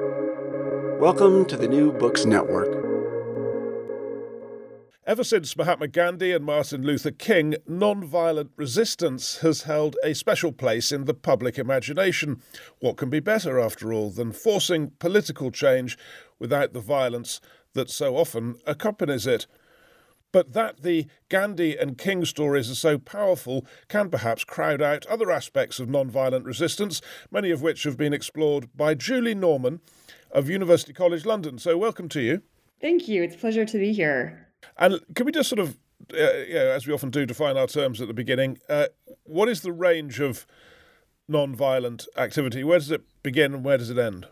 Welcome to the New Books Network. Ever since Mahatma Gandhi and Martin Luther King, non-violent resistance has held a special place in the public imagination. What can be better, after all, than forcing political change without the violence that so often accompanies it? But that the Gandhi and King stories are so powerful can perhaps crowd out other aspects of non-violent resistance, many of which have been explored by Julie Norman of University College London. So, welcome to you. Thank you. It's a pleasure to be here. And can we just sort of, uh, you know, as we often do, define our terms at the beginning? Uh, what is the range of non-violent activity? Where does it begin and where does it end?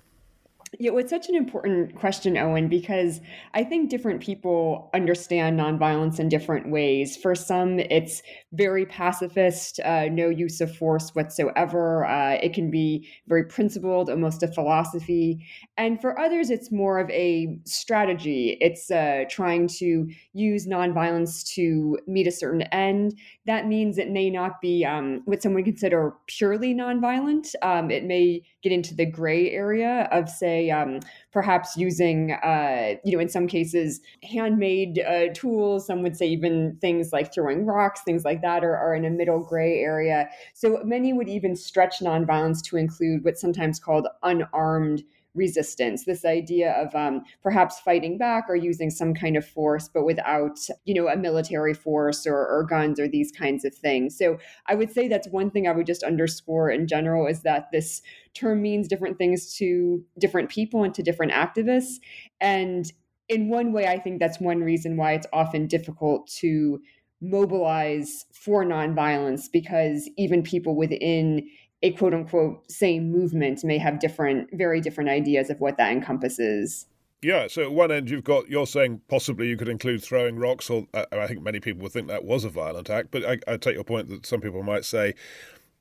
Yeah, it's such an important question, Owen, because I think different people understand nonviolence in different ways. For some, it's very pacifist, uh, no use of force whatsoever. Uh, it can be very principled, almost a philosophy. And for others, it's more of a strategy. It's uh, trying to use nonviolence to meet a certain end. That means it may not be um, what someone would consider purely nonviolent. Um, it may get into the gray area of, say, um, perhaps using, uh, you know, in some cases, handmade uh, tools. Some would say even things like throwing rocks, things like that, are, are in a middle gray area. So many would even stretch nonviolence to include what's sometimes called unarmed resistance this idea of um, perhaps fighting back or using some kind of force but without you know a military force or, or guns or these kinds of things. So i would say that's one thing i would just underscore in general is that this term means different things to different people and to different activists. And in one way i think that's one reason why it's often difficult to mobilize for nonviolence because even people within a quote unquote same movement may have different, very different ideas of what that encompasses. Yeah, so at one end you've got you're saying possibly you could include throwing rocks, or uh, I think many people would think that was a violent act. But I, I take your point that some people might say,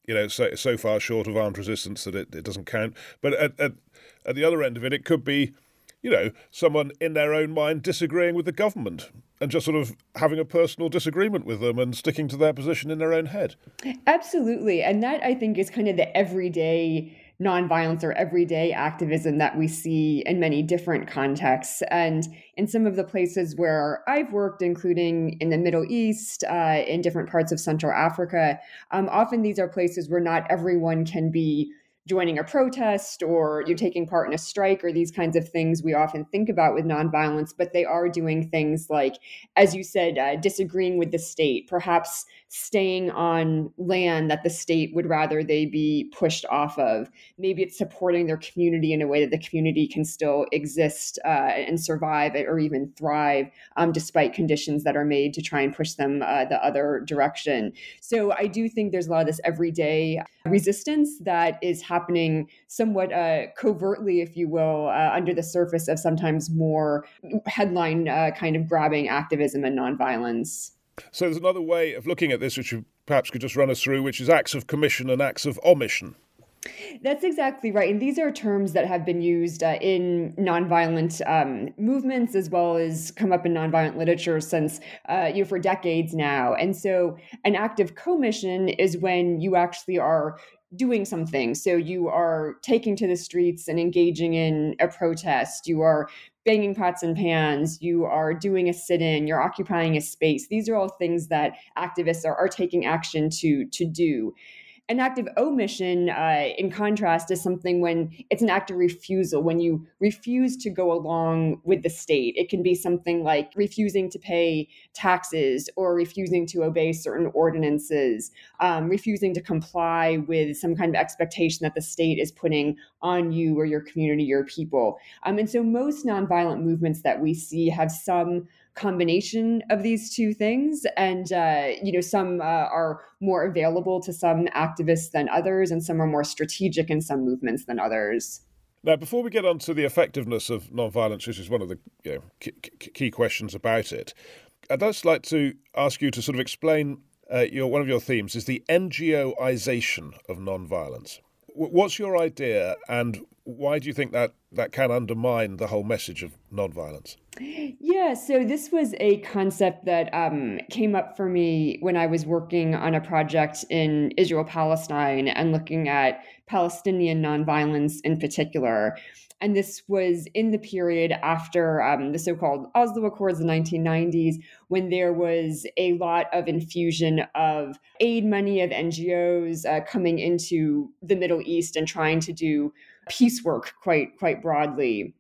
you know, so, so far short of armed resistance that it, it doesn't count. But at, at at the other end of it, it could be you know, someone in their own mind disagreeing with the government and just sort of having a personal disagreement with them and sticking to their position in their own head. Absolutely. And that I think is kind of the everyday nonviolence or everyday activism that we see in many different contexts. And in some of the places where I've worked, including in the Middle East, uh, in different parts of Central Africa, um, often these are places where not everyone can be joining a protest or you're taking part in a strike or these kinds of things we often think about with nonviolence, but they are doing things like, as you said, uh, disagreeing with the state, perhaps staying on land that the state would rather they be pushed off of. Maybe it's supporting their community in a way that the community can still exist uh, and survive or even thrive um, despite conditions that are made to try and push them uh, the other direction. So I do think there's a lot of this everyday resistance that is happening somewhat uh, covertly, if you will, uh, under the surface of sometimes more headline uh, kind of grabbing activism and nonviolence. So there's another way of looking at this, which you perhaps could just run us through, which is acts of commission and acts of omission. That's exactly right. And these are terms that have been used uh, in nonviolent um, movements as well as come up in nonviolent literature since, uh, you know, for decades now. And so an act of commission is when you actually are doing something. So you are taking to the streets and engaging in a protest. You are banging pots and pans, you are doing a sit-in, you're occupying a space. These are all things that activists are, are taking action to to do. An act of omission, uh, in contrast, is something when it's an act of refusal, when you refuse to go along with the state. It can be something like refusing to pay taxes or refusing to obey certain ordinances, um, refusing to comply with some kind of expectation that the state is putting on you or your community, your people. Um, and so most nonviolent movements that we see have some combination of these two things. And uh, you know some uh, are more available to some activists than others and some are more strategic in some movements than others. Now before we get on to the effectiveness of nonviolence which is one of the you know, key, key questions about it i'd just like to ask you to sort of explain uh, your one of your themes is the NGOization of nonviolence. What's your idea and why do you think that that can undermine the whole message of nonviolence? Yeah, so this was a concept that um, came up for me when I was working on a project in Israel Palestine and looking at Palestinian nonviolence in particular. And this was in the period after um, the so called Oslo Accords, in the 1990s, when there was a lot of infusion of aid money of NGOs uh, coming into the Middle East and trying to do peace work quite, quite broadly.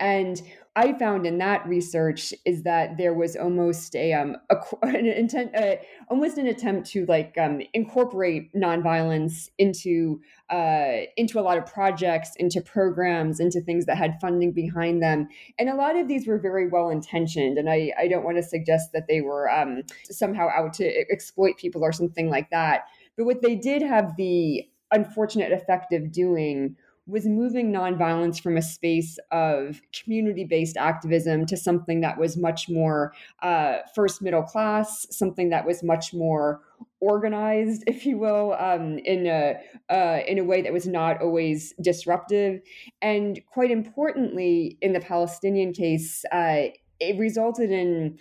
And I found in that research is that there was almost a, um, a an intent, uh, almost an attempt to like um, incorporate nonviolence into uh, into a lot of projects, into programs, into things that had funding behind them, and a lot of these were very well intentioned. And I, I don't want to suggest that they were um, somehow out to exploit people or something like that. But what they did have the unfortunate effect of doing was moving nonviolence from a space of community based activism to something that was much more uh, first middle class, something that was much more organized, if you will, um, in a uh, in a way that was not always disruptive, and quite importantly, in the Palestinian case, uh, it resulted in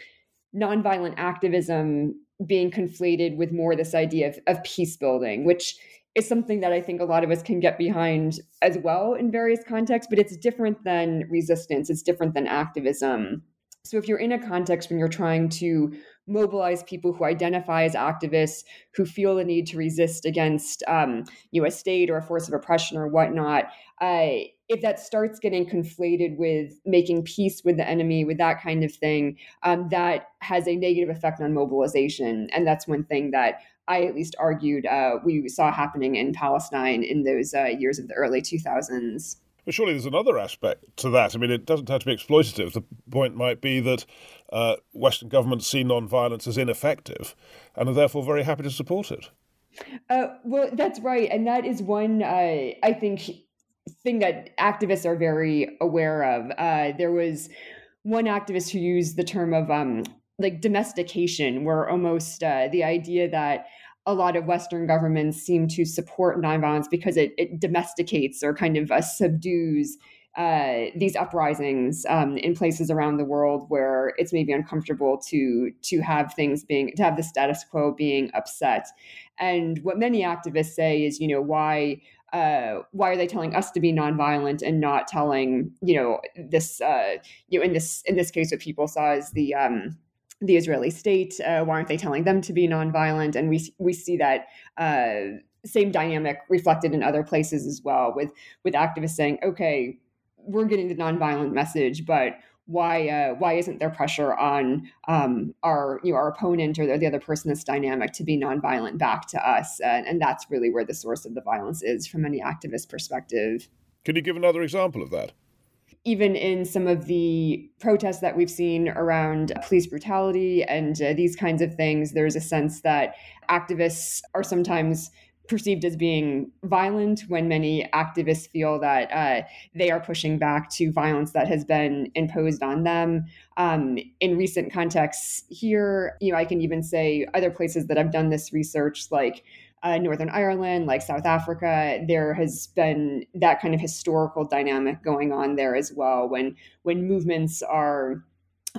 nonviolent activism being conflated with more this idea of, of peace building, which is something that I think a lot of us can get behind as well in various contexts, but it's different than resistance, it's different than activism. So if you're in a context when you're trying to mobilize people who identify as activists, who feel the need to resist against um, you know, a state or a force of oppression or whatnot, uh, if that starts getting conflated with making peace with the enemy, with that kind of thing, um, that has a negative effect on mobilization. And that's one thing that I at least argued uh, we saw happening in Palestine in those uh, years of the early 2000s. But surely there's another aspect to that. I mean, it doesn't have to be exploitative. The point might be that uh, Western governments see non-violence as ineffective and are therefore very happy to support it. Uh, well, that's right. And that is one, uh, I think, thing that activists are very aware of. Uh, there was one activist who used the term of um, like domestication, where almost uh, the idea that a lot of Western governments seem to support nonviolence because it, it domesticates or kind of uh, subdues uh, these uprisings um, in places around the world where it's maybe uncomfortable to to have things being to have the status quo being upset. And what many activists say is, you know, why uh, why are they telling us to be nonviolent and not telling you know this uh, you know in this in this case what people saw as the um, the Israeli state? Uh, why aren't they telling them to be nonviolent? And we we see that uh, same dynamic reflected in other places as well, with with activists saying, "Okay, we're getting the nonviolent message, but why uh, why isn't there pressure on um, our you know our opponent or the other person that's dynamic to be nonviolent back to us?" And, and that's really where the source of the violence is from any activist perspective. Can you give another example of that? Even in some of the protests that we've seen around police brutality and uh, these kinds of things, there's a sense that activists are sometimes perceived as being violent when many activists feel that uh, they are pushing back to violence that has been imposed on them. Um, in recent contexts here, you know, I can even say other places that I've done this research, like uh, Northern Ireland, like South Africa, there has been that kind of historical dynamic going on there as well. When when movements are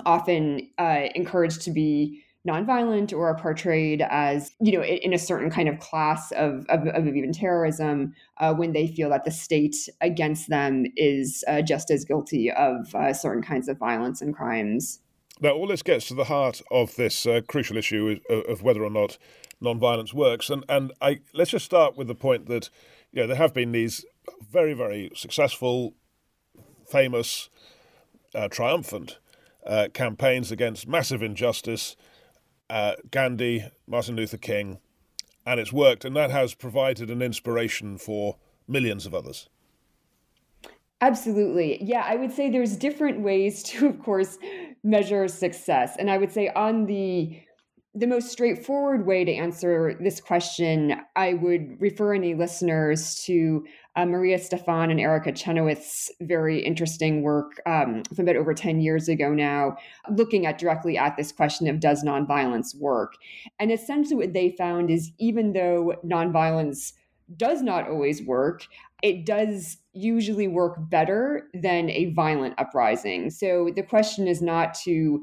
often uh, encouraged to be nonviolent or are portrayed as you know in a certain kind of class of of, of even terrorism, uh, when they feel that the state against them is uh, just as guilty of uh, certain kinds of violence and crimes. Now, all this gets to the heart of this uh, crucial issue of whether or not non-violence works. And and I let's just start with the point that you know there have been these very very successful, famous, uh, triumphant uh, campaigns against massive injustice. Uh, Gandhi, Martin Luther King, and it's worked, and that has provided an inspiration for millions of others. Absolutely. Yeah, I would say there's different ways to, of course, measure success. And I would say on the the most straightforward way to answer this question, I would refer any listeners to uh, Maria Stephan and Erica Chenoweth's very interesting work um, from about over 10 years ago now, looking at directly at this question of does nonviolence work? And essentially, what they found is even though nonviolence does not always work, it does usually work better than a violent uprising. So the question is not to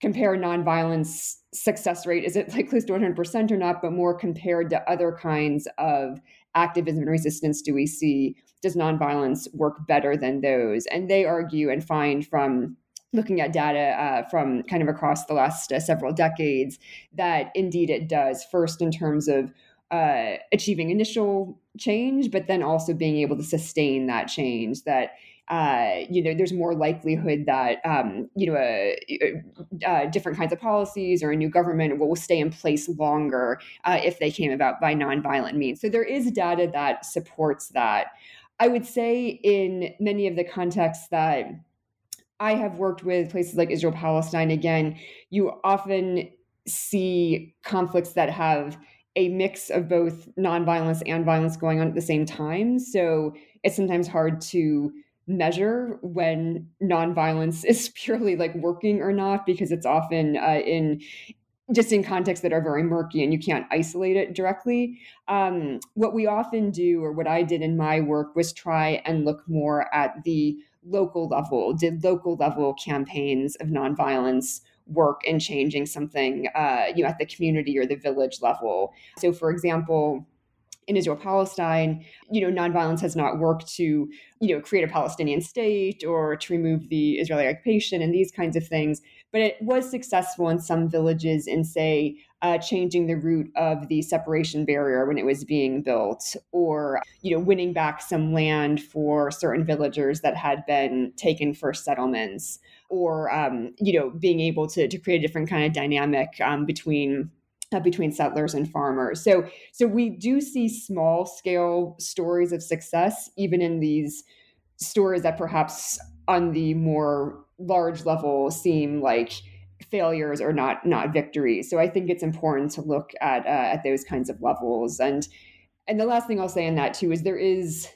compare nonviolence success rate is it like close to 100% or not but more compared to other kinds of activism and resistance do we see does nonviolence work better than those? And they argue and find from looking at data uh, from kind of across the last uh, several decades that indeed it does. First, in terms of uh, achieving initial change, but then also being able to sustain that change. That uh, you know, there's more likelihood that um, you know, uh, uh, different kinds of policies or a new government will stay in place longer uh, if they came about by nonviolent means. So there is data that supports that. I would say in many of the contexts that I have worked with, places like Israel Palestine, again, you often see conflicts that have a mix of both nonviolence and violence going on at the same time. So it's sometimes hard to measure when nonviolence is purely like working or not because it's often uh, in just in contexts that are very murky and you can't isolate it directly. Um, what we often do, or what I did in my work, was try and look more at the local level. Did local level campaigns of nonviolence work in changing something, uh, you know, at the community or the village level. So, for example, in Israel Palestine, you know, nonviolence has not worked to, you know, create a Palestinian state or to remove the Israeli occupation and these kinds of things. But it was successful in some villages in, say, uh, changing the route of the separation barrier when it was being built, or you know, winning back some land for certain villagers that had been taken for settlements or um, you know being able to, to create a different kind of dynamic um, between between settlers and farmers. So so we do see small scale stories of success even in these stories that perhaps on the more large level seem like failures or not not victories. So I think it's important to look at uh, at those kinds of levels and and the last thing I'll say on that too is there is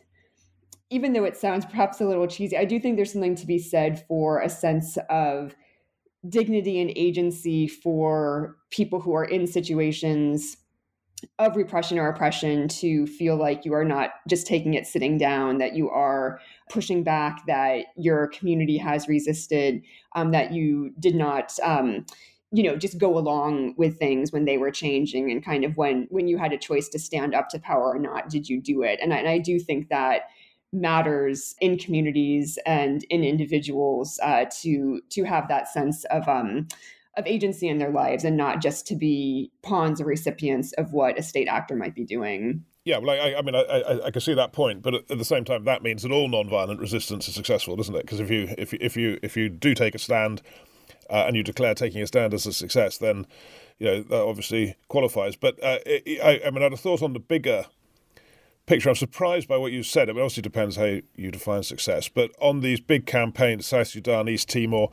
even though it sounds perhaps a little cheesy, I do think there's something to be said for a sense of dignity and agency for people who are in situations of repression or oppression to feel like you are not just taking it sitting down, that you are pushing back, that your community has resisted, um, that you did not. Um, you know just go along with things when they were changing and kind of when when you had a choice to stand up to power or not did you do it and I, and I do think that matters in communities and in individuals uh, to to have that sense of um, of agency in their lives and not just to be pawns or recipients of what a state actor might be doing. Yeah, well, I, I mean, I, I, I, can see that point, but at the same time, that means that all non-violent resistance is successful, doesn't it? Because if you if if you if you do take a stand uh, and you declare taking a stand as a success, then you know that obviously qualifies. But uh, I, I mean, I'd have thought on the bigger picture. I'm surprised by what you said. It obviously depends how you define success. But on these big campaigns, South Sudan, East Timor,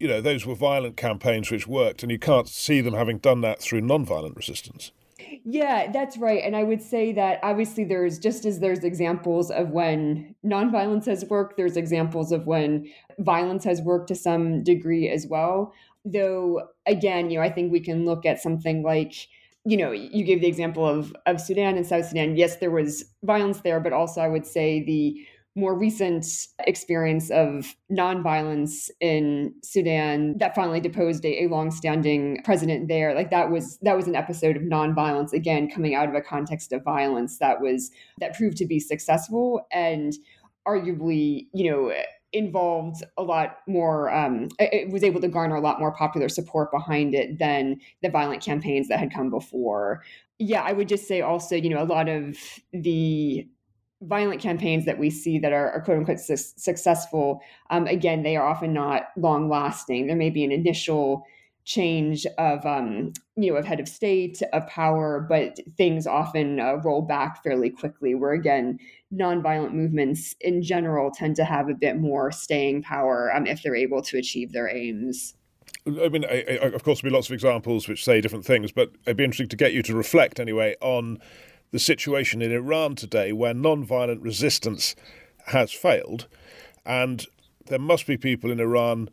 you know, those were violent campaigns which worked, and you can't see them having done that through non-violent resistance. Yeah, that's right. And I would say that obviously there's just as there's examples of when nonviolence has worked, there's examples of when violence has worked to some degree as well. Though, again, you know, I think we can look at something like you know, you gave the example of of Sudan and South Sudan. Yes, there was violence there, but also I would say the more recent experience of nonviolence in Sudan that finally deposed a, a longstanding president there. Like that was that was an episode of nonviolence again coming out of a context of violence that was that proved to be successful and arguably, you know, involved a lot more um, it was able to garner a lot more popular support behind it than the violent campaigns that had come before. Yeah i would just say also you know a lot of the violent campaigns that we see that are, are quote unquote su- successful um, again they are often not long lasting there may be an initial change of um, you know of head of state of power but things often uh, roll back fairly quickly where again nonviolent movements in general tend to have a bit more staying power um, if they're able to achieve their aims I mean, I, I, of course, there'll be lots of examples which say different things, but it'd be interesting to get you to reflect anyway on the situation in Iran today where non-violent resistance has failed. And there must be people in Iran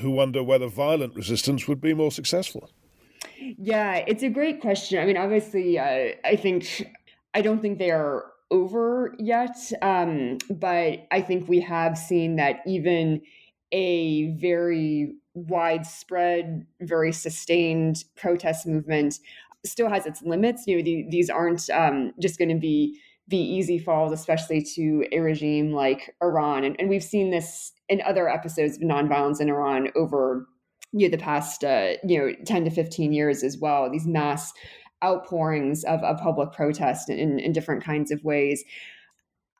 who wonder whether violent resistance would be more successful. Yeah, it's a great question. I mean, obviously, uh, I think I don't think they are over yet, um, but I think we have seen that even a very widespread, very sustained protest movement still has its limits. You know, the, these aren't um, just going to be be easy falls, especially to a regime like Iran. And, and we've seen this in other episodes of nonviolence in Iran over you know, the past uh, you know 10 to 15 years as well. These mass outpourings of, of public protest in, in different kinds of ways.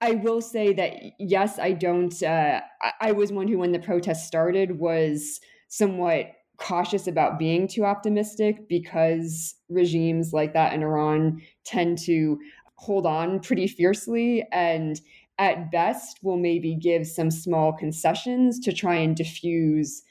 I will say that yes, I don't. Uh, I, I was one who, when the protest started, was somewhat cautious about being too optimistic because regimes like that in Iran tend to hold on pretty fiercely and at best will maybe give some small concessions to try and diffuse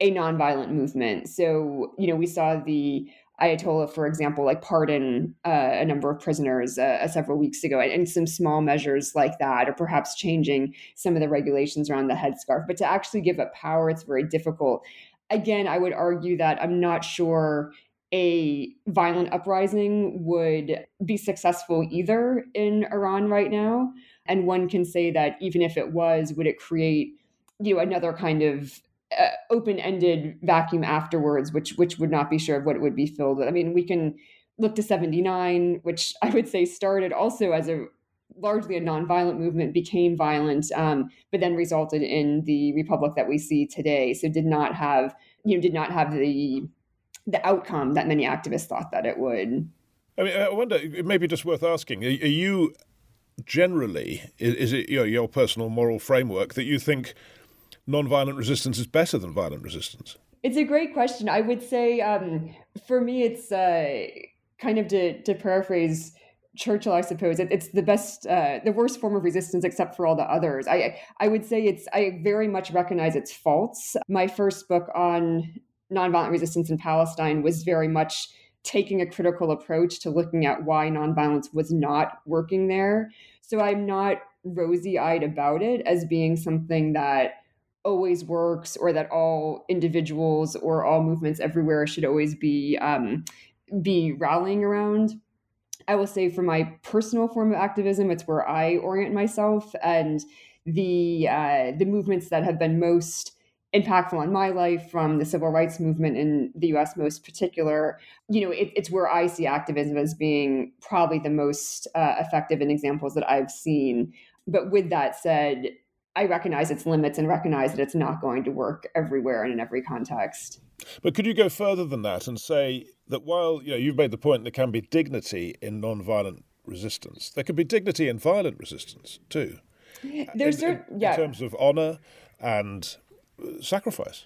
a nonviolent movement. So, you know, we saw the Ayatollah, for example, like pardon uh, a number of prisoners uh, several weeks ago, and some small measures like that, or perhaps changing some of the regulations around the headscarf. But to actually give up power, it's very difficult. Again, I would argue that I'm not sure a violent uprising would be successful either in Iran right now. And one can say that even if it was, would it create you know another kind of uh, open-ended vacuum afterwards, which which would not be sure of what it would be filled with. I mean, we can look to 79, which I would say started also as a largely a nonviolent movement, became violent, um, but then resulted in the republic that we see today. So did not have you know did not have the the outcome that many activists thought that it would. I mean, I wonder. It may be just worth asking: Are, are you generally is, is it you know, your personal moral framework that you think non-violent resistance is better than violent resistance? It's a great question. I would say um, for me, it's uh, kind of to, to paraphrase Churchill, I suppose it, it's the best, uh, the worst form of resistance, except for all the others. I I would say it's. I very much recognize its faults. My first book on nonviolent resistance in Palestine was very much taking a critical approach to looking at why nonviolence was not working there. So I'm not rosy eyed about it as being something that always works or that all individuals or all movements everywhere should always be um, be rallying around. I will say for my personal form of activism, it's where I orient myself and the uh, the movements that have been most impactful on my life from the civil rights movement in the US most particular. You know it, it's where i see activism as being probably the most uh, effective in examples that i've seen. But with that said i recognize its limits and recognize that it's not going to work everywhere and in every context. But could you go further than that and say that while you know you've made the point there can be dignity in non-violent resistance there can be dignity in violent resistance too. There's in, certain, yeah. in terms of honor and sacrifice.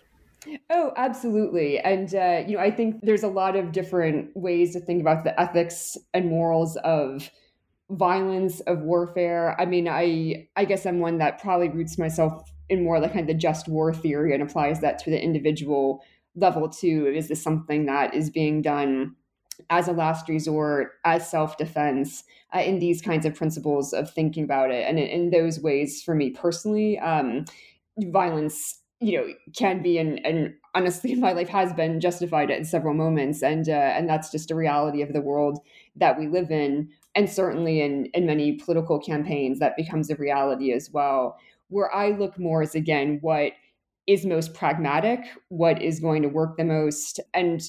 Oh, absolutely. And, uh, you know, I think there's a lot of different ways to think about the ethics and morals of violence, of warfare. I mean, I, I guess I'm one that probably roots myself in more like kind of the just war theory and applies that to the individual level too. Is this something that is being done as a last resort, as self defense, uh, in these kinds of principles of thinking about it? And in, in those ways, for me personally, um, violence you know can be and and honestly my life has been justified at several moments and uh, and that's just a reality of the world that we live in and certainly in in many political campaigns that becomes a reality as well. Where i look more as again what is most pragmatic what is going to work the most and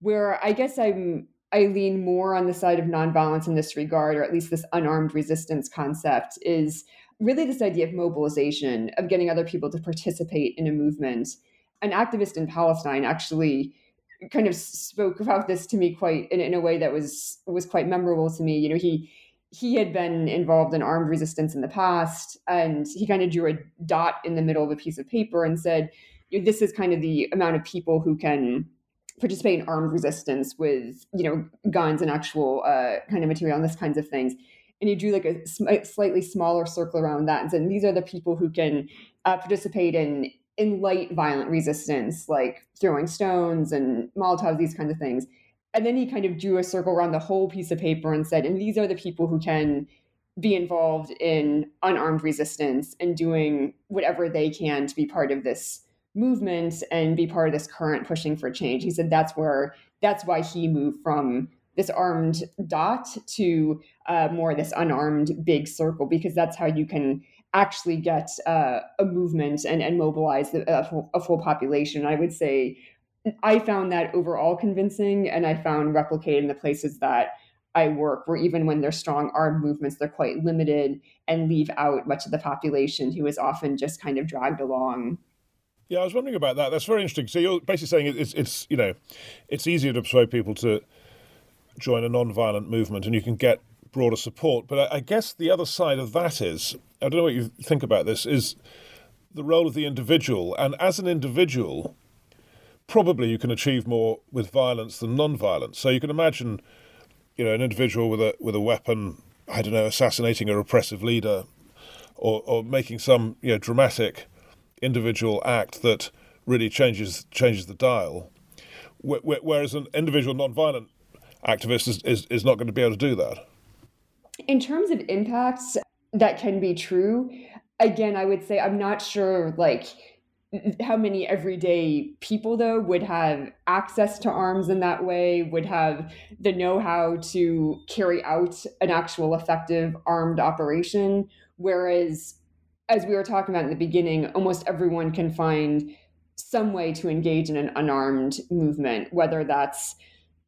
where i guess i'm i lean more on the side of nonviolence in this regard or at least this unarmed resistance concept is really this idea of mobilization, of getting other people to participate in a movement. An activist in Palestine actually kind of spoke about this to me quite in, in a way that was was quite memorable to me. You know, he he had been involved in armed resistance in the past, and he kind of drew a dot in the middle of a piece of paper and said, "This is kind of the amount of people who can." participate in armed resistance with you know guns and actual uh, kind of material and this kinds of things and he drew like a slightly smaller circle around that and said these are the people who can uh, participate in in light violent resistance like throwing stones and molotovs these kinds of things. And then he kind of drew a circle around the whole piece of paper and said and these are the people who can be involved in unarmed resistance and doing whatever they can to be part of this movement and be part of this current pushing for change. He said that's where that's why he moved from this armed dot to uh, more this unarmed big circle because that's how you can actually get uh, a movement and, and mobilize the, a, full, a full population. I would say I found that overall convincing, and I found replicated in the places that I work, where even when there's strong armed movements, they're quite limited and leave out much of the population who is often just kind of dragged along. Yeah, I was wondering about that. That's very interesting. So you're basically saying it's it's you know, it's easier to persuade people to join a non-violent movement, and you can get broader support. But I, I guess the other side of that is, I don't know what you think about this, is the role of the individual. And as an individual, probably you can achieve more with violence than non-violence. So you can imagine, you know, an individual with a with a weapon, I don't know, assassinating a repressive leader, or or making some you know dramatic individual act that really changes changes the dial. Whereas an individual non-violent activist is, is, is not going to be able to do that. In terms of impacts, that can be true. Again, I would say I'm not sure like how many everyday people though would have access to arms in that way would have the know-how to carry out an actual effective armed operation whereas as we were talking about in the beginning almost everyone can find some way to engage in an unarmed movement whether that's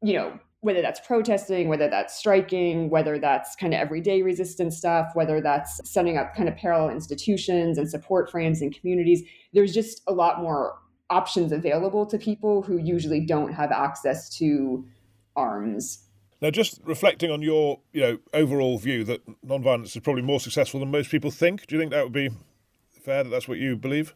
you know whether that's protesting, whether that's striking, whether that's kind of everyday resistance stuff, whether that's setting up kind of parallel institutions and support frames and communities, there's just a lot more options available to people who usually don't have access to arms. Now, just reflecting on your, you know, overall view that nonviolence is probably more successful than most people think, do you think that would be fair? That that's what you believe?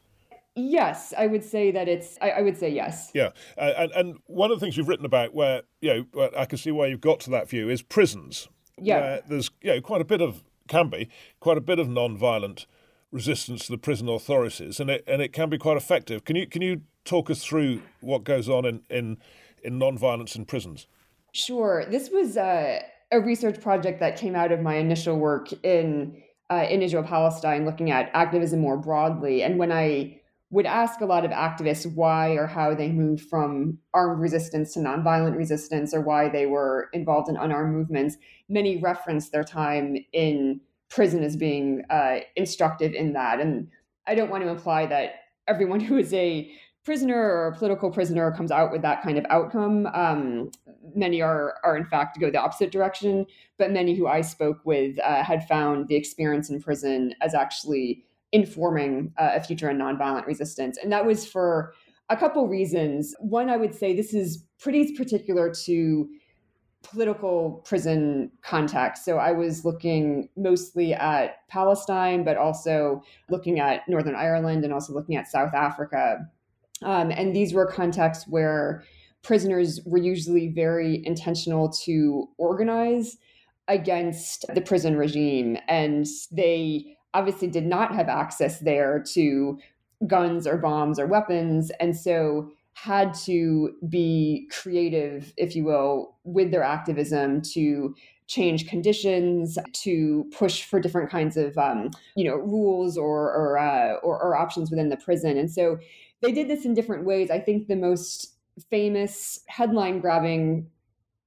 Yes, I would say that it's. I, I would say yes. Yeah, uh, and and one of the things you've written about, where you know, I can see why you've got to that view, is prisons. Yeah, where there's you know quite a bit of can be quite a bit of non-violent resistance to the prison authorities, and it and it can be quite effective. Can you can you talk us through what goes on in in, in non-violence in prisons? Sure. This was a, a research project that came out of my initial work in uh, in Israel Palestine, looking at activism more broadly, and when I would ask a lot of activists why or how they moved from armed resistance to nonviolent resistance or why they were involved in unarmed movements. Many reference their time in prison as being uh, instructive in that. And I don't want to imply that everyone who is a prisoner or a political prisoner comes out with that kind of outcome. Um, many are, are in fact go the opposite direction, but many who I spoke with uh, had found the experience in prison as actually informing uh, a future in nonviolent resistance. And that was for a couple reasons. One, I would say this is pretty particular to political prison context. So I was looking mostly at Palestine, but also looking at Northern Ireland and also looking at South Africa. Um, and these were contexts where prisoners were usually very intentional to organize against the prison regime. And they obviously did not have access there to guns or bombs or weapons. And so had to be creative, if you will, with their activism to change conditions, to push for different kinds of, um, you know, rules or or, uh, or or options within the prison. And so they did this in different ways. I think the most famous headline grabbing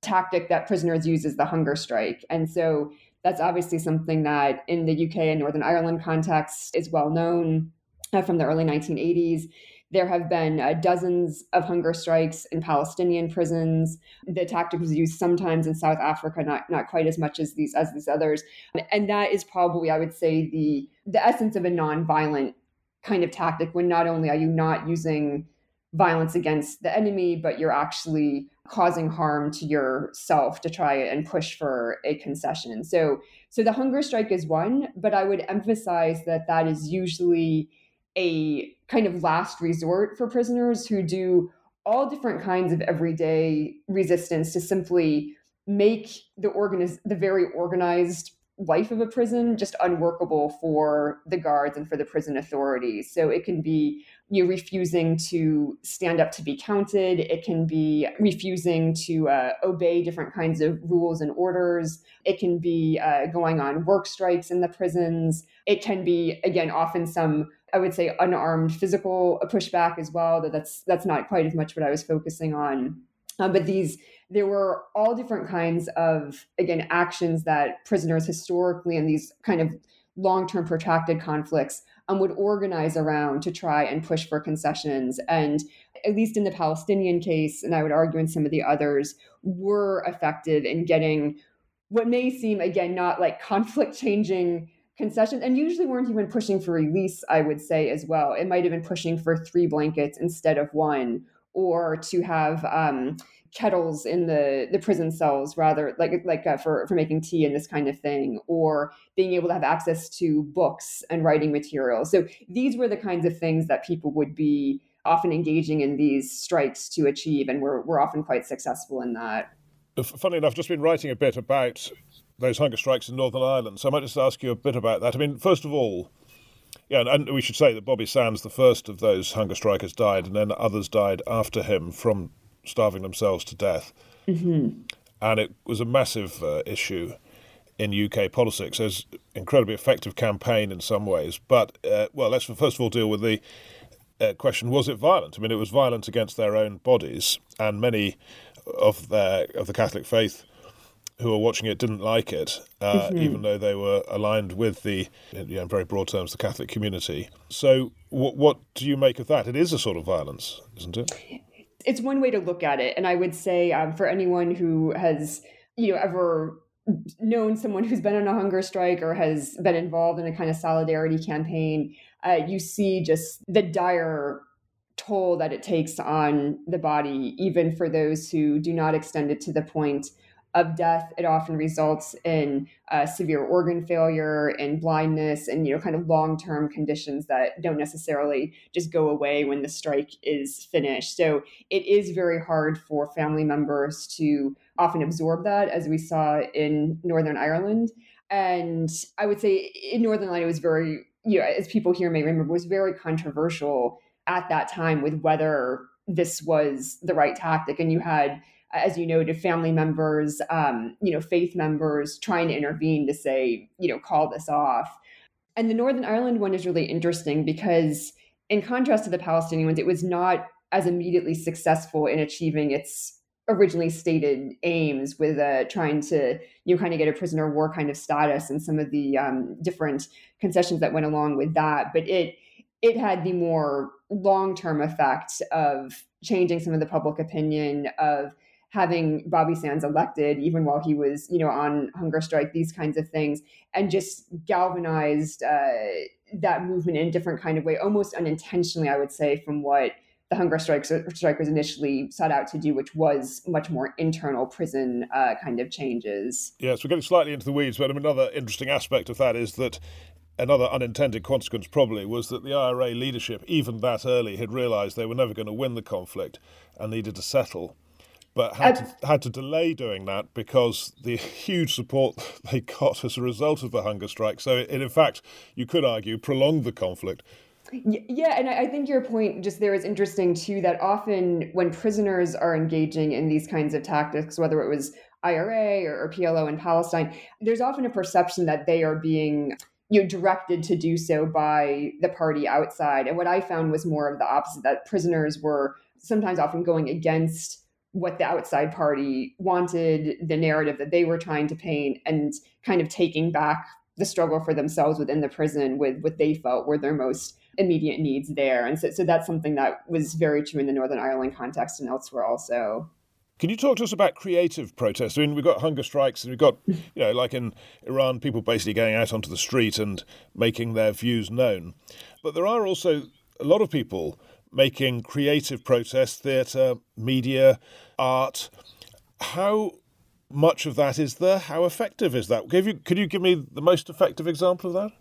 tactic that prisoners use is the hunger strike. And so that's obviously something that in the UK and Northern Ireland context is well known uh, from the early 1980s. There have been uh, dozens of hunger strikes in Palestinian prisons. The tactic was used sometimes in South Africa, not not quite as much as these as these others. And that is probably, I would say, the the essence of a nonviolent kind of tactic. When not only are you not using violence against the enemy, but you're actually causing harm to yourself to try and push for a concession. So so the hunger strike is one, but I would emphasize that that is usually a kind of last resort for prisoners who do all different kinds of everyday resistance to simply make the organiz- the very organized life of a prison just unworkable for the guards and for the prison authorities. So it can be you refusing to stand up to be counted. It can be refusing to uh, obey different kinds of rules and orders. It can be uh, going on work strikes in the prisons. It can be again often some I would say unarmed physical pushback as well. That that's that's not quite as much what I was focusing on. Uh, but these there were all different kinds of again actions that prisoners historically in these kind of long-term protracted conflicts um, would organize around to try and push for concessions. And at least in the palestinian case and i would argue in some of the others were effective in getting what may seem again not like conflict changing concessions and usually weren't even pushing for release i would say as well. It might have been pushing for three blankets instead of one or to have um, kettles in the the prison cells rather like like uh, for for making tea and this kind of thing or being able to have access to books and writing materials so these were the kinds of things that people would be often engaging in these strikes to achieve and we're, we're often quite successful in that Funny enough, just been writing a bit about those hunger strikes in Northern Ireland, so I might just ask you a bit about that. I mean, first of all, yeah, and we should say that Bobby Sands, the first of those hunger strikers, died, and then others died after him from starving themselves to death. Mm-hmm. And it was a massive uh, issue in UK politics. It was an incredibly effective campaign in some ways. But, uh, well, let's first of all deal with the uh, question was it violent? I mean, it was violent against their own bodies, and many of their of the Catholic faith who were watching it didn't like it, uh, mm-hmm. even though they were aligned with the, you know, in very broad terms, the Catholic community. So, what, what do you make of that? It is a sort of violence, isn't it? It's one way to look at it, and I would say um, for anyone who has, you know, ever known someone who's been on a hunger strike or has been involved in a kind of solidarity campaign, uh, you see just the dire toll that it takes on the body, even for those who do not extend it to the point of death. It often results in uh, severe organ failure and blindness and, you know, kind of long term conditions that don't necessarily just go away when the strike is finished. So it is very hard for family members to often absorb that, as we saw in Northern Ireland. And I would say in Northern Ireland, it was very, you know, as people here may remember, was very controversial at that time with whether this was the right tactic. And you had, as you noted, family members, um, you know, faith members trying to intervene to say, you know, call this off. And the Northern Ireland one is really interesting because, in contrast to the Palestinian ones, it was not as immediately successful in achieving its originally stated aims with uh, trying to you know kind of get a prisoner war kind of status and some of the um, different concessions that went along with that but it it had the more long term effect of changing some of the public opinion of having Bobby Sands elected, even while he was, you know, on hunger strike, these kinds of things, and just galvanized uh, that movement in a different kind of way, almost unintentionally, I would say, from what the hunger strikes strikers initially sought out to do, which was much more internal prison uh, kind of changes. Yes, we're getting slightly into the weeds, but another interesting aspect of that is that another unintended consequence probably was that the IRA leadership, even that early, had realised they were never going to win the conflict and needed to settle, but had to, had to delay doing that because the huge support they got as a result of the hunger strike. So, it, in fact, you could argue prolonged the conflict. Yeah, and I think your point just there is interesting too. That often when prisoners are engaging in these kinds of tactics, whether it was IRA or, or PLO in Palestine, there's often a perception that they are being you know, directed to do so by the party outside. And what I found was more of the opposite that prisoners were sometimes often going against what the outside party wanted, the narrative that they were trying to paint, and kind of taking back the struggle for themselves within the prison with what they felt were their most immediate needs there. And so, so that's something that was very true in the Northern Ireland context and elsewhere also. Can you talk to us about creative protests? I mean, we've got hunger strikes, and we've got, you know, like in Iran, people basically going out onto the street and making their views known. But there are also a lot of people making creative protests, theatre, media, art. How much of that is there? How effective is that? Could you, could you give me the most effective example of that?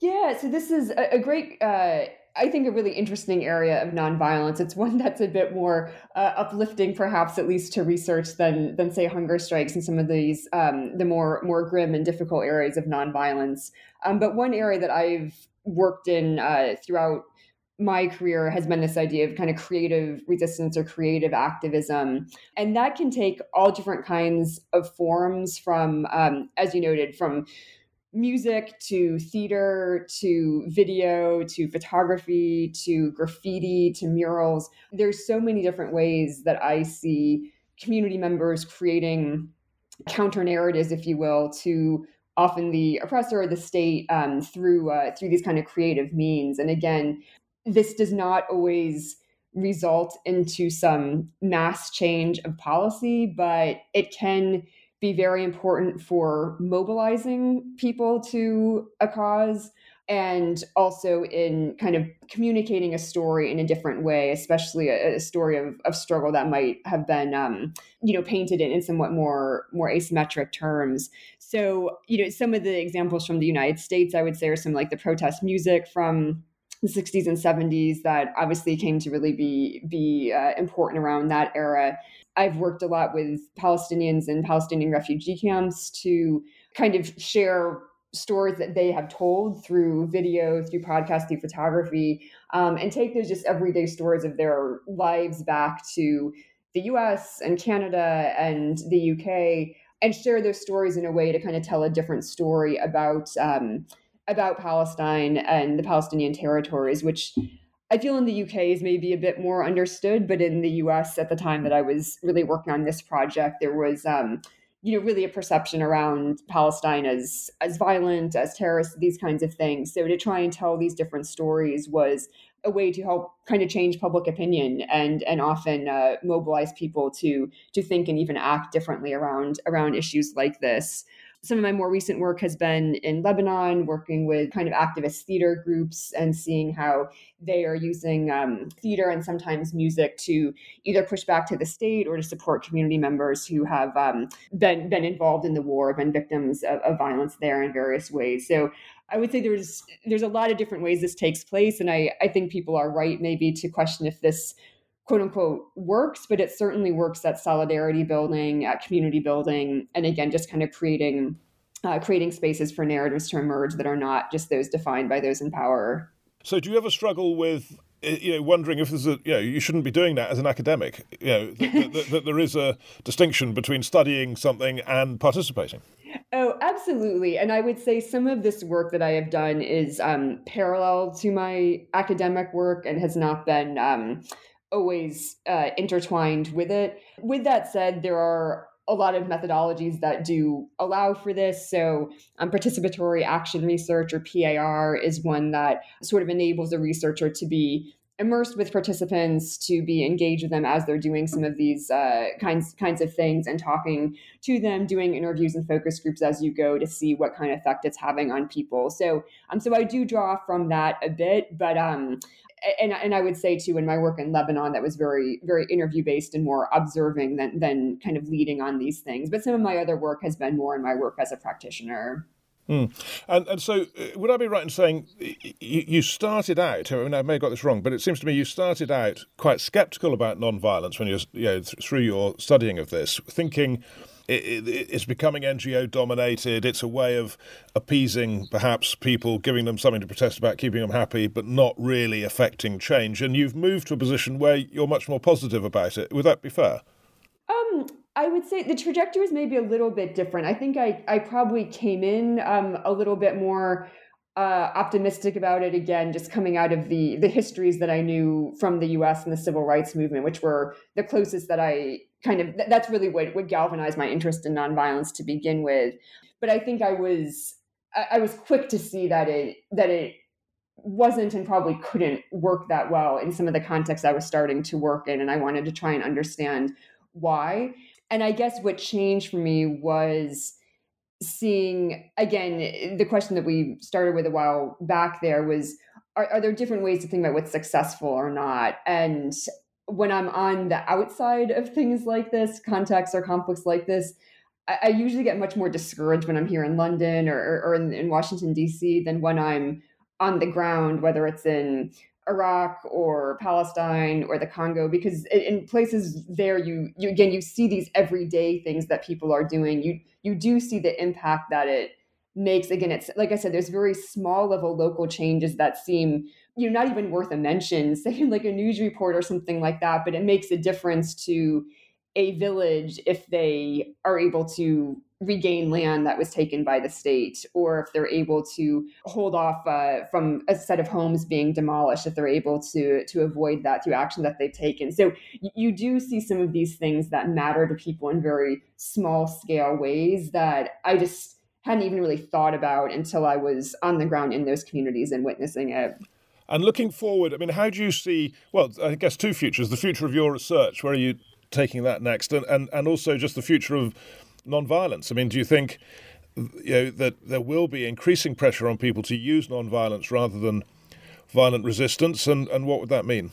Yeah, so this is a, a great uh, I think a really interesting area of nonviolence. It's one that's a bit more uh, uplifting, perhaps at least to research than than say hunger strikes and some of these um, the more more grim and difficult areas of nonviolence. Um, but one area that I've worked in uh, throughout my career has been this idea of kind of creative resistance or creative activism, and that can take all different kinds of forms. From um, as you noted, from music to theater to video to photography to graffiti to murals. There's so many different ways that I see community members creating counter narratives, if you will, to often the oppressor or the state um, through uh, through these kind of creative means. And again, this does not always result into some mass change of policy, but it can be very important for mobilizing people to a cause and also in kind of communicating a story in a different way, especially a, a story of, of struggle that might have been, um, you know, painted in, in somewhat more more asymmetric terms. So, you know, some of the examples from the United States, I would say, are some like the protest music from the 60s and 70s that obviously came to really be be uh, important around that era. I've worked a lot with Palestinians and Palestinian refugee camps to kind of share stories that they have told through video, through podcast, through photography, um, and take those just everyday stories of their lives back to the US and Canada and the UK and share those stories in a way to kind of tell a different story about um, about Palestine and the Palestinian territories, which I feel in the UK is maybe a bit more understood, but in the US at the time that I was really working on this project, there was um, you know really a perception around Palestine as as violent, as terrorist, these kinds of things. So to try and tell these different stories was a way to help kind of change public opinion and and often uh, mobilize people to to think and even act differently around around issues like this some of my more recent work has been in Lebanon, working with kind of activist theater groups and seeing how they are using um, theater and sometimes music to either push back to the state or to support community members who have um, been been involved in the war, been victims of, of violence there in various ways. So I would say there's there's a lot of different ways this takes place, and I I think people are right maybe to question if this quote unquote works, but it certainly works at solidarity building, at community building, and again, just kind of creating uh, creating spaces for narratives to emerge that are not just those defined by those in power. So, do you ever struggle with eh, you know, wondering if there's a, you know, you shouldn't be doing that as an academic. You know, that, that, that there is a distinction between studying something and participating. Oh, absolutely. And I would say some of this work that I have done is um, parallel to my academic work and has not been um, always uh, intertwined with it. With that said, there are a lot of methodologies that do allow for this. So, um, participatory action research or PAR is one that sort of enables a researcher to be immersed with participants to be engaged with them as they're doing some of these uh, kinds kinds of things and talking to them doing interviews and focus groups as you go to see what kind of effect it's having on people so um so i do draw from that a bit but um and, and I would say too in my work in Lebanon that was very very interview based and more observing than than kind of leading on these things. But some of my other work has been more in my work as a practitioner. Mm. And and so, uh, would I be right in saying you, started out? I mean, I may have got this wrong, but it seems to me you started out quite sceptical about non-violence when you're you know, through your studying of this, thinking it, it, it's becoming NGO dominated. It's a way of appeasing perhaps people, giving them something to protest about, keeping them happy, but not really affecting change. And you've moved to a position where you're much more positive about it. Would that be fair? Um, I would say the trajectory is maybe a little bit different. I think I, I probably came in um, a little bit more uh, optimistic about it again, just coming out of the the histories that I knew from the U.S. and the civil rights movement, which were the closest that I kind of that's really what what galvanized my interest in nonviolence to begin with. But I think I was I, was quick to see that it that it wasn't and probably couldn't work that well in some of the contexts I was starting to work in, and I wanted to try and understand why. And I guess what changed for me was seeing again the question that we started with a while back there was are, are there different ways to think about what's successful or not and when i'm on the outside of things like this contexts or conflicts like this I, I usually get much more discouraged when i'm here in london or, or in, in washington d.c than when i'm on the ground whether it's in Iraq or Palestine or the Congo because in places there you you again you see these everyday things that people are doing. You you do see the impact that it makes. Again it's like I said there's very small level local changes that seem you know not even worth a mention say like a news report or something like that but it makes a difference to a village if they are able to regain land that was taken by the state, or if they're able to hold off uh, from a set of homes being demolished, if they're able to to avoid that through action that they've taken. So you do see some of these things that matter to people in very small scale ways that I just hadn't even really thought about until I was on the ground in those communities and witnessing it. And looking forward, I mean, how do you see? Well, I guess two futures: the future of your research, where are you taking that next, and and, and also just the future of nonviolence? I mean, do you think you know that there will be increasing pressure on people to use nonviolence rather than violent resistance, and, and what would that mean?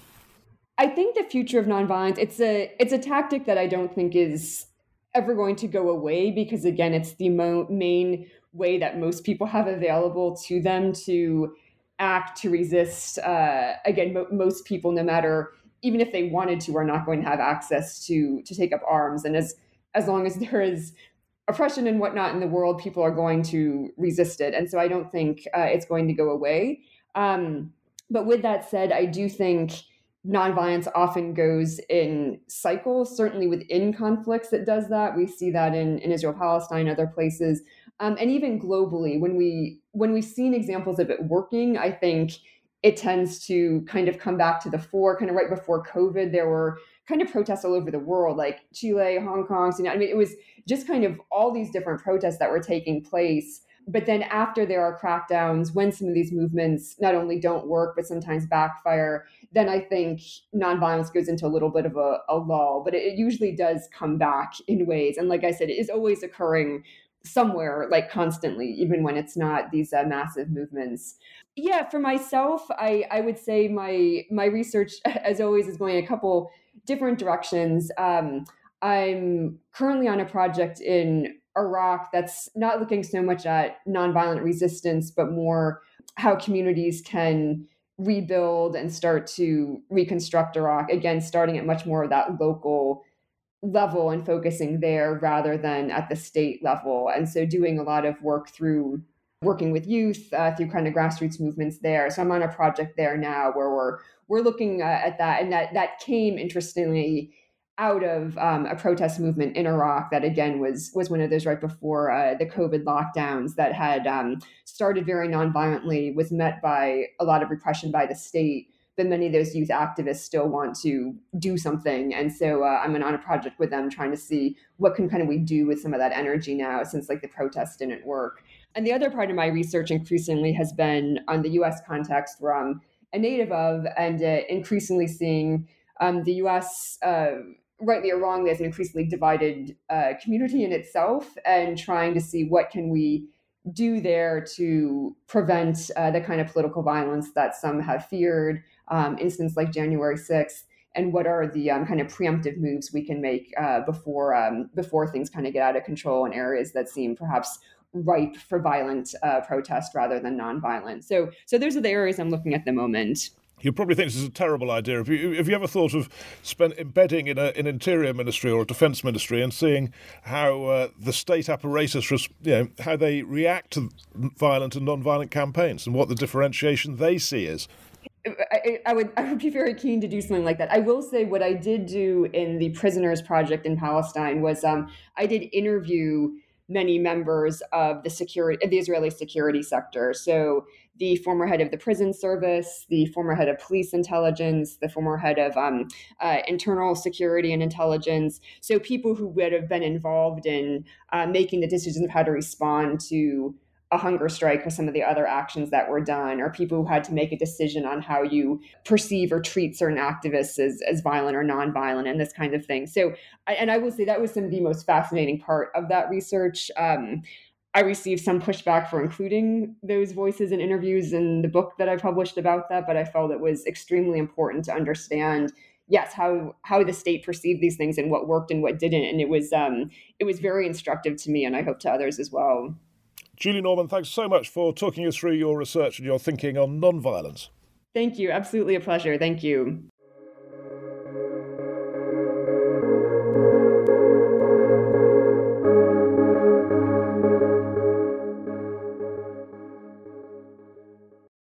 I think the future of nonviolence it's a it's a tactic that I don't think is ever going to go away because again it's the mo- main way that most people have available to them to act to resist uh, again mo- most people no matter even if they wanted to are not going to have access to to take up arms. And as as long as there is oppression and whatnot in the world people are going to resist it. And so i don't think uh, it's going to go away. Um, but with that said i do think nonviolence often goes in cycles certainly within conflicts it does that. We see that in, in israel palestine other places um, and even globally when we when we've seen examples of it working i think it tends to kind of come back to the fore kind of right before covid there were kind of protests all over the world like chile hong kong so, i mean it was just kind of all these different protests that were taking place. But then after there are crackdowns when some of these movements not only don't work but sometimes backfire then i think nonviolence goes into a little bit of a, a lull. But it, it usually does come back in ways. And like i said it is always occurring somewhere like constantly even when it's not these uh, massive movements. Yeah for myself i i would say my my research as always is going a couple different directions. Um, i'm currently on a project in iraq that's not looking so much at nonviolent resistance but more how communities can rebuild and start to reconstruct iraq. Again starting at much more of that local level and focusing there rather than at the state level. And so doing a lot of work through working with youth uh, through kind of grassroots movements there. So I'm on a project there now where we're we're looking uh, at that, and that that came interestingly out of um, a protest movement in Iraq that again was was one of those right before uh, the COVID lockdowns that had um, started very nonviolently, was met by a lot of repression by the state, but many of those youth activists still want to do something. And so uh, i'm on a project with them trying to see what can kind of we do with some of that energy now since like the protests didn't work. And the other part of my research increasingly has been on the us context where i'm a native of and uh, increasingly seeing um, the us uh, rightly or wrongly as an increasingly divided uh, community in itself and trying to see what can we do there to prevent uh, the kind of political violence that some have feared um, instance like January 6th, and what are the um, kind of preemptive moves we can make uh, before um, before things kind of get out of control in areas that seem perhaps ripe for violent uh, protest rather than nonviolent. So, so those are the areas I'm looking at the moment. You probably think this is a terrible idea. Have you, have you ever thought of spend, embedding in a, an interior ministry or a defence ministry and seeing how uh, the state apparatus, you know, how they react to violent and non-violent campaigns and what the differentiation they see is? I, I, would I would be very keen to do something like that. I will say what I did do in the prisoners project in Palestine was um, I did interview many members of the security the Israeli security sector. So the former head of the prison service, the former head of police intelligence, the former head of um, uh, internal security and intelligence. So people who would have been involved in uh, making the decisions of how to respond to a hunger strike or some of the other actions that were done, or people who had to make a decision on how you perceive or treat certain activists as, as violent or nonviolent and this kind of thing. So, and I will say that was some of the most fascinating part of that research. Um, I received some pushback for including those voices in interviews in the book that I published about that, but I felt it was extremely important to understand yes how how the state perceived these things and what worked and what didn't and it was um it was very instructive to me and i hope to others as well Julie Norman, thanks so much for talking us through your research and your thinking on non-violence. Thank you. Absolutely a pleasure. Thank you.